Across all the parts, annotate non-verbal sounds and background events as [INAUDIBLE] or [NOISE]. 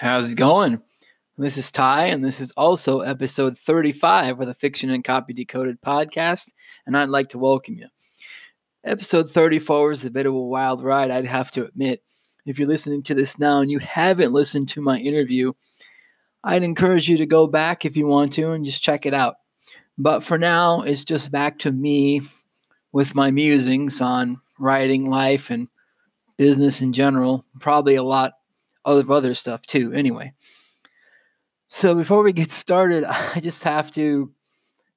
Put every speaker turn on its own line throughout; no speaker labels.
How's it going? This is Ty, and this is also episode 35 of the Fiction and Copy Decoded podcast, and I'd like to welcome you. Episode 34 is a bit of a wild ride, I'd have to admit. If you're listening to this now and you haven't listened to my interview, I'd encourage you to go back if you want to and just check it out. But for now, it's just back to me with my musings on writing, life, and business in general. Probably a lot of other stuff too, anyway. So before we get started, [LAUGHS] I just have to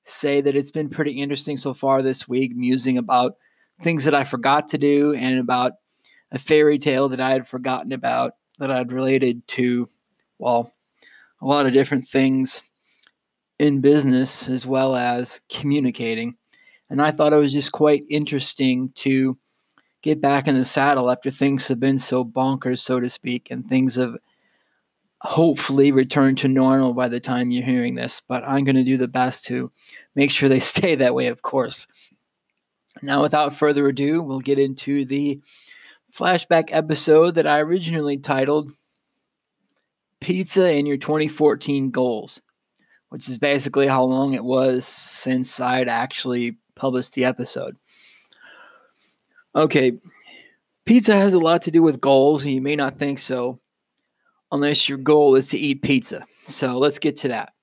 say that it's been pretty interesting so far this week, musing about things that I forgot to do and about a fairy tale that I had forgotten about that I'd related to, well, a lot of different things in business as well as communicating. And I thought it was just quite interesting to get back in the saddle after things have been so bonkers, so to speak, and things have hopefully returned to normal by the time you're hearing this. But I'm going to do the best to make sure they [LAUGHS] stay that way, of course. Now, without further ado, we'll get into the flashback episode that I originally titled Pizza and Your 2014 Goals, which is basically how long it was since I'd actually published the episode. Okay, pizza has a lot to do with goals, and you may not think so unless your goal is to eat pizza. So let's get to that.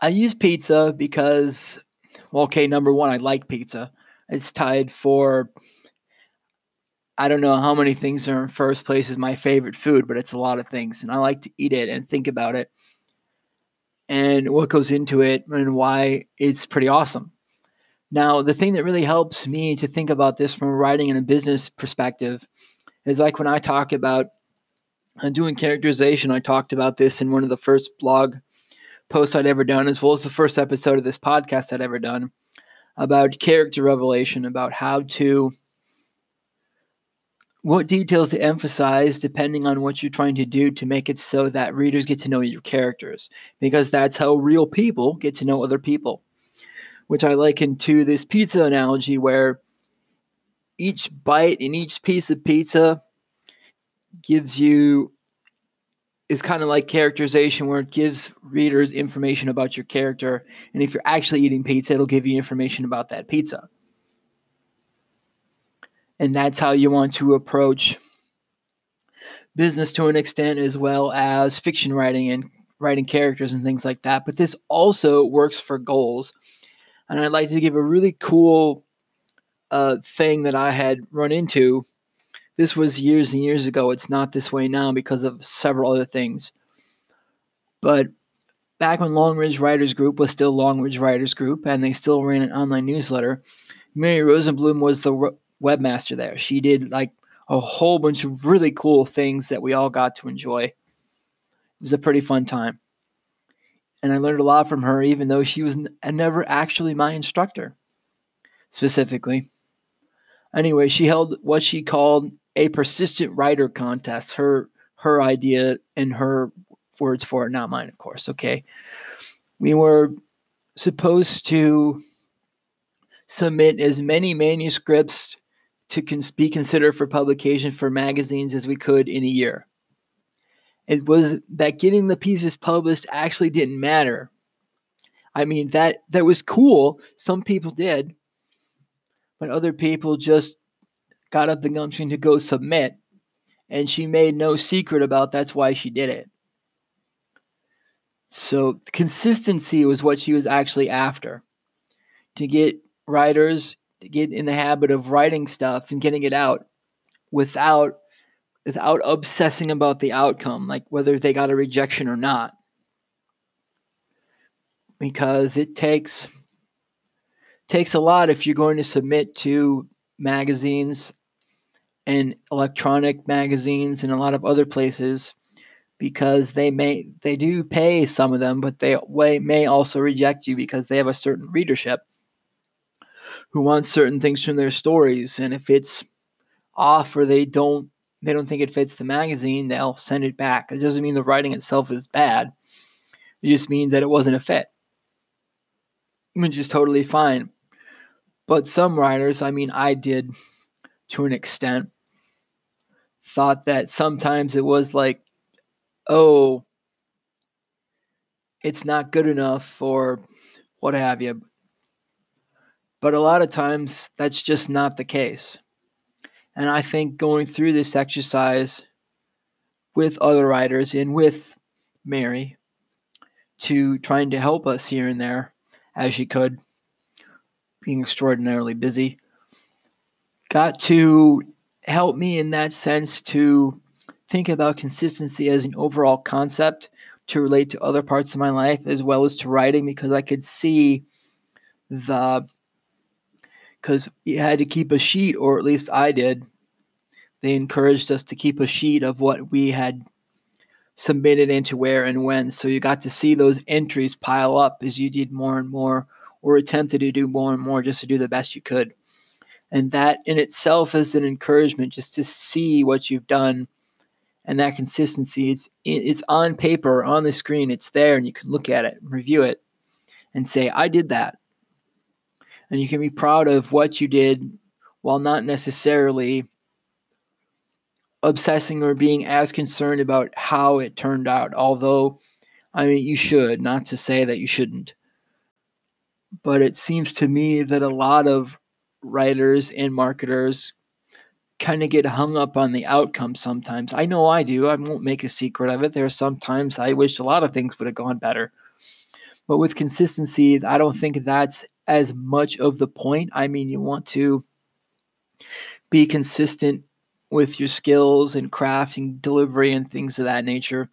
I use pizza because, well, okay, number one, I like pizza. It's tied for, I don't know how many things are in first place as my favorite food, but it's a lot of things. And I like to eat it and think about it and what goes into it and why it's pretty awesome. Now, the thing that really helps me to think about this from a writing and a business perspective is like when I talk about uh, doing characterization, I talked about this in one of the first blog posts I'd ever done, as well as the first episode of this podcast I'd ever done about character revelation, about how to, what details to emphasize depending on what you're trying to do to make it so that readers get to know your characters, because that's how real people get to know other people which I liken to this pizza analogy where each bite in each piece of pizza gives you is kind of like characterization where it gives readers information about your character. And if you're actually eating pizza it'll give you information about that pizza. And that's how you want to approach business to an extent as well as fiction writing and writing characters and things like that. But this also works for goals and I'd like to give a really cool uh, thing that I had run into. This was years and years ago. It's not this way now because of several other things. But back when Long Ridge Writers Group was still Long Ridge Writers Group and they still ran an online newsletter, Mary Rosenblum was the webmaster there. She did like a whole bunch of really cool things that we all got to enjoy. It was a pretty fun time and I learned a lot from her, even though she was n- uh, never actually my instructor, specifically. Anyway, she held what she called a persistent writer contest. Her her idea and her words for it, not mine, of course. Okay, we were supposed to submit as many manuscripts to cons- be considered for publication for magazines as we could in a year. It was that getting the pieces published actually didn't matter. I mean that that was cool. Some people did, but other people just got up the gumption to go submit, and she made no secret about that's why she did it. So consistency was what she was actually after. To get writers to get in the habit of writing stuff and getting it out without without obsessing about the outcome, like whether they got a rejection or not. Because it takes takes a lot if you're going to submit to magazines and electronic magazines and a lot of other places because they may they do pay some of them but they may also reject you because they have a certain readership who wants certain things from their stories and if it's off or they don't they don't think it fits the magazine, they'll send it back. It doesn't mean the writing itself is bad. It just means that it wasn't a fit, which is totally fine. But some writers, I mean, I did to an extent, thought that sometimes it was like, oh, it's not good enough or what have you. But a lot of times that's just not the case. And I think going through this exercise with other writers and with Mary to trying to help us here and there as she could, being extraordinarily busy, got to help me in that sense to think about consistency as an overall concept to relate to other parts of my life as well as to writing because I could see the because you had to keep a sheet, or at least I did. They encouraged us to keep a sheet of what we had submitted into where and when. So you got to see those entries pile up as you did more and more, or attempted to do more and more just to do the best you could. And that in itself is an encouragement just to see what you've done and that consistency. It's it's on paper, on the screen, it's there, and you can look at it, review it, and say, I did that. And you can be proud of what you did while not necessarily obsessing or being as concerned about how it turned out. Although, I mean, you should, not to say that you shouldn't. But it seems to me that a lot of writers and marketers kind of get hung up on the outcome sometimes. I know I do. I won't make a secret of it. There are sometimes I wish a lot of things would have gone better. But with consistency, I don't think that's as much of the point. I mean, you want to be consistent with your skills and crafting, delivery and things of that nature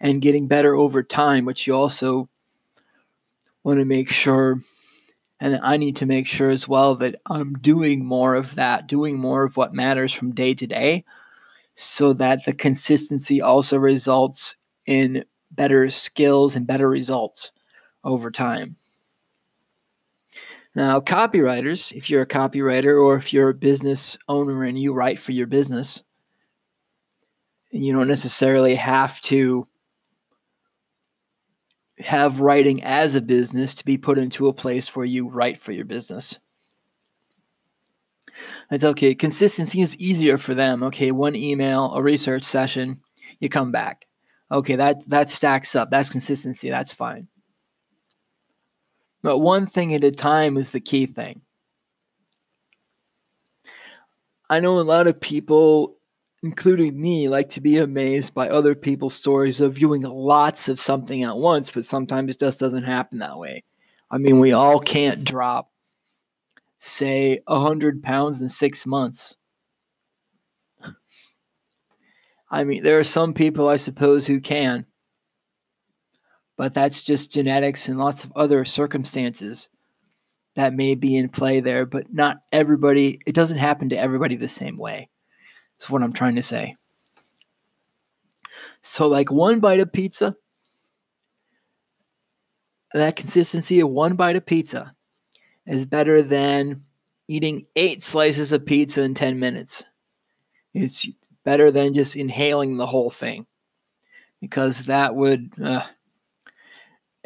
and getting better over time, but you also want to make sure and I need to make sure as well that I'm doing more of that, doing more of what matters from day to day, so that the consistency also results in better skills and better results over time. Now, copywriters, if you're a copywriter or if you're a business owner and you write for your business, you don't necessarily have to have writing as a business to be put into a place where you write for your business. It's okay. Consistency is easier for them. Okay, one email, a research session, you come back. Okay, that that stacks up. That's consistency. That's fine. But one thing at a time is the key thing. I know a lot of people including me, like to be amazed by other people's stories of viewing lots of something at once, but sometimes it just doesn't happen that way. I mean, we all can't drop, say, a 100 pounds in six months. I mean, there are some people, I suppose, who can, but that's just genetics and lots of other circumstances that may be in play there, but not everybody, it doesn't happen to everybody the same way. Is what I'm trying to say. So, like one bite of pizza, that consistency of one bite of pizza is better than eating eight slices of pizza in 10 minutes. It's better than just inhaling the whole thing because that would, uh,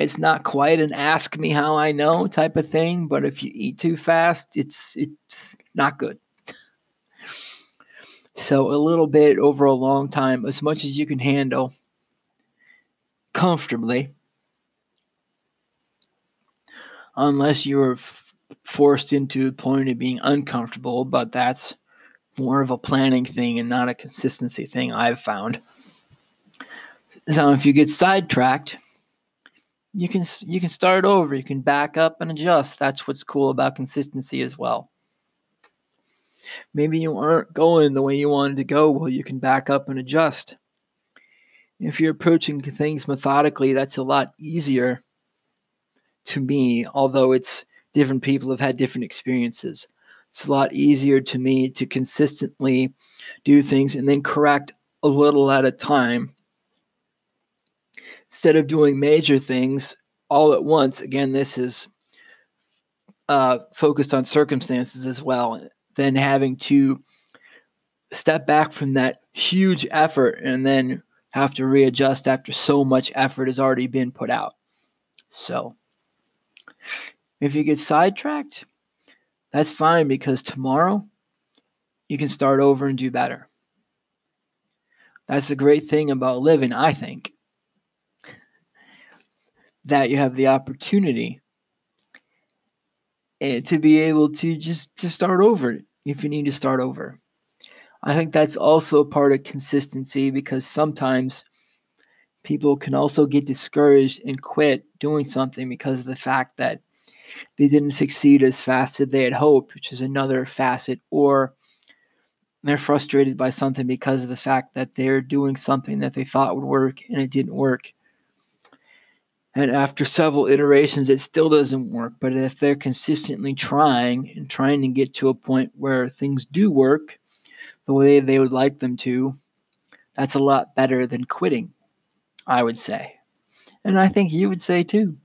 it's not quite an ask me how I know type of thing, but if you eat too fast, it's, it's not good. So a little bit over a long time, as much as you can handle comfortably, unless you're forced into a point of being uncomfortable, but that's more of a planning thing and not a consistency thing I've found. So if you get sidetracked, you can you can start over, you can back up and adjust. That's what's cool about consistency as well. Maybe you aren't going the way you wanted to go. Well, you can back up and adjust. If you're approaching things methodically, that's a lot easier to me, although it's different people have had different experiences. It's a lot easier to me to consistently do things and then correct a little at a time instead of doing major things all at once. Again, this is uh, focused on circumstances as well then having to step back from that huge effort and then have to readjust after so much effort has already been put out. So, if you get sidetracked, that's fine because tomorrow you can start over and do better. That's the great thing about living, I think. That you have the opportunity eh, to be able to just to start over if you need to start over. I think that's also a part of consistency because sometimes people can also get discouraged and quit doing something because of the fact that they didn't succeed as fast as they had hoped, which is another facet, or they're frustrated by something because of the fact that they're doing something that they thought would work and it didn't work. And after several iterations, it still doesn't work. But if they're consistently trying and trying to get to a point where things do work the way they would like them to, that's a lot better than quitting, I would say. And I think you would say too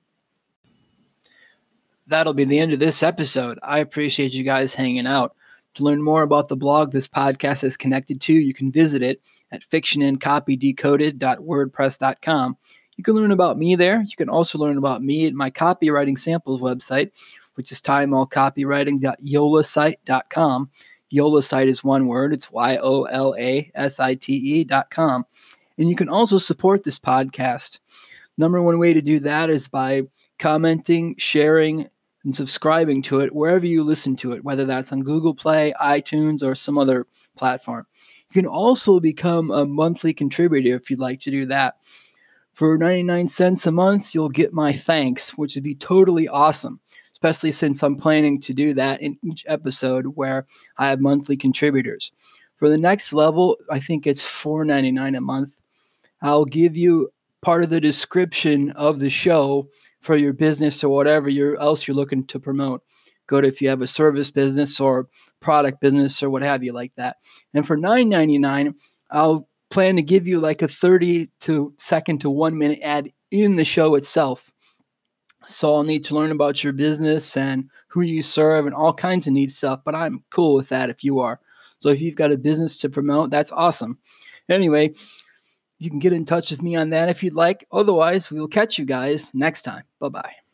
that'll be the end of this episode. I appreciate you guys hanging out. To learn more about the blog this podcast is connected to, you can visit it at fictionandcopydecoded.wordpress.com. You can learn about me there. You can also learn about me at my copywriting samples website, which is timeallcopywriting.yolasite.com. Yolasite is one word. It's Y O L A S I T E dot com. And you can also support this podcast. Number one way to do that is by commenting, sharing, and subscribing to it wherever you listen to it, whether that's on Google Play, iTunes, or some other platform. You can also become a monthly contributor if you'd like to do that. For 99 cents a month, you'll get my thanks, which would be totally awesome, especially since I'm planning to do that in each episode where I have monthly contributors. For the next level, I think it's $4.99 a month. I'll give you part of the description of the show for your business or whatever you're, else you're looking to promote. Go to if you have a service business or product business or what have you like that. And for $9.99, I'll plan to give you like a 30 to second to one minute ad in the show itself. So I'll need to learn about your business and who you serve and all kinds of neat stuff, but I'm cool with that if you are. So if you've got a business to promote, that's awesome. Anyway, you can get in touch with me on that if you'd like. Otherwise, we will catch you guys next time. Bye bye.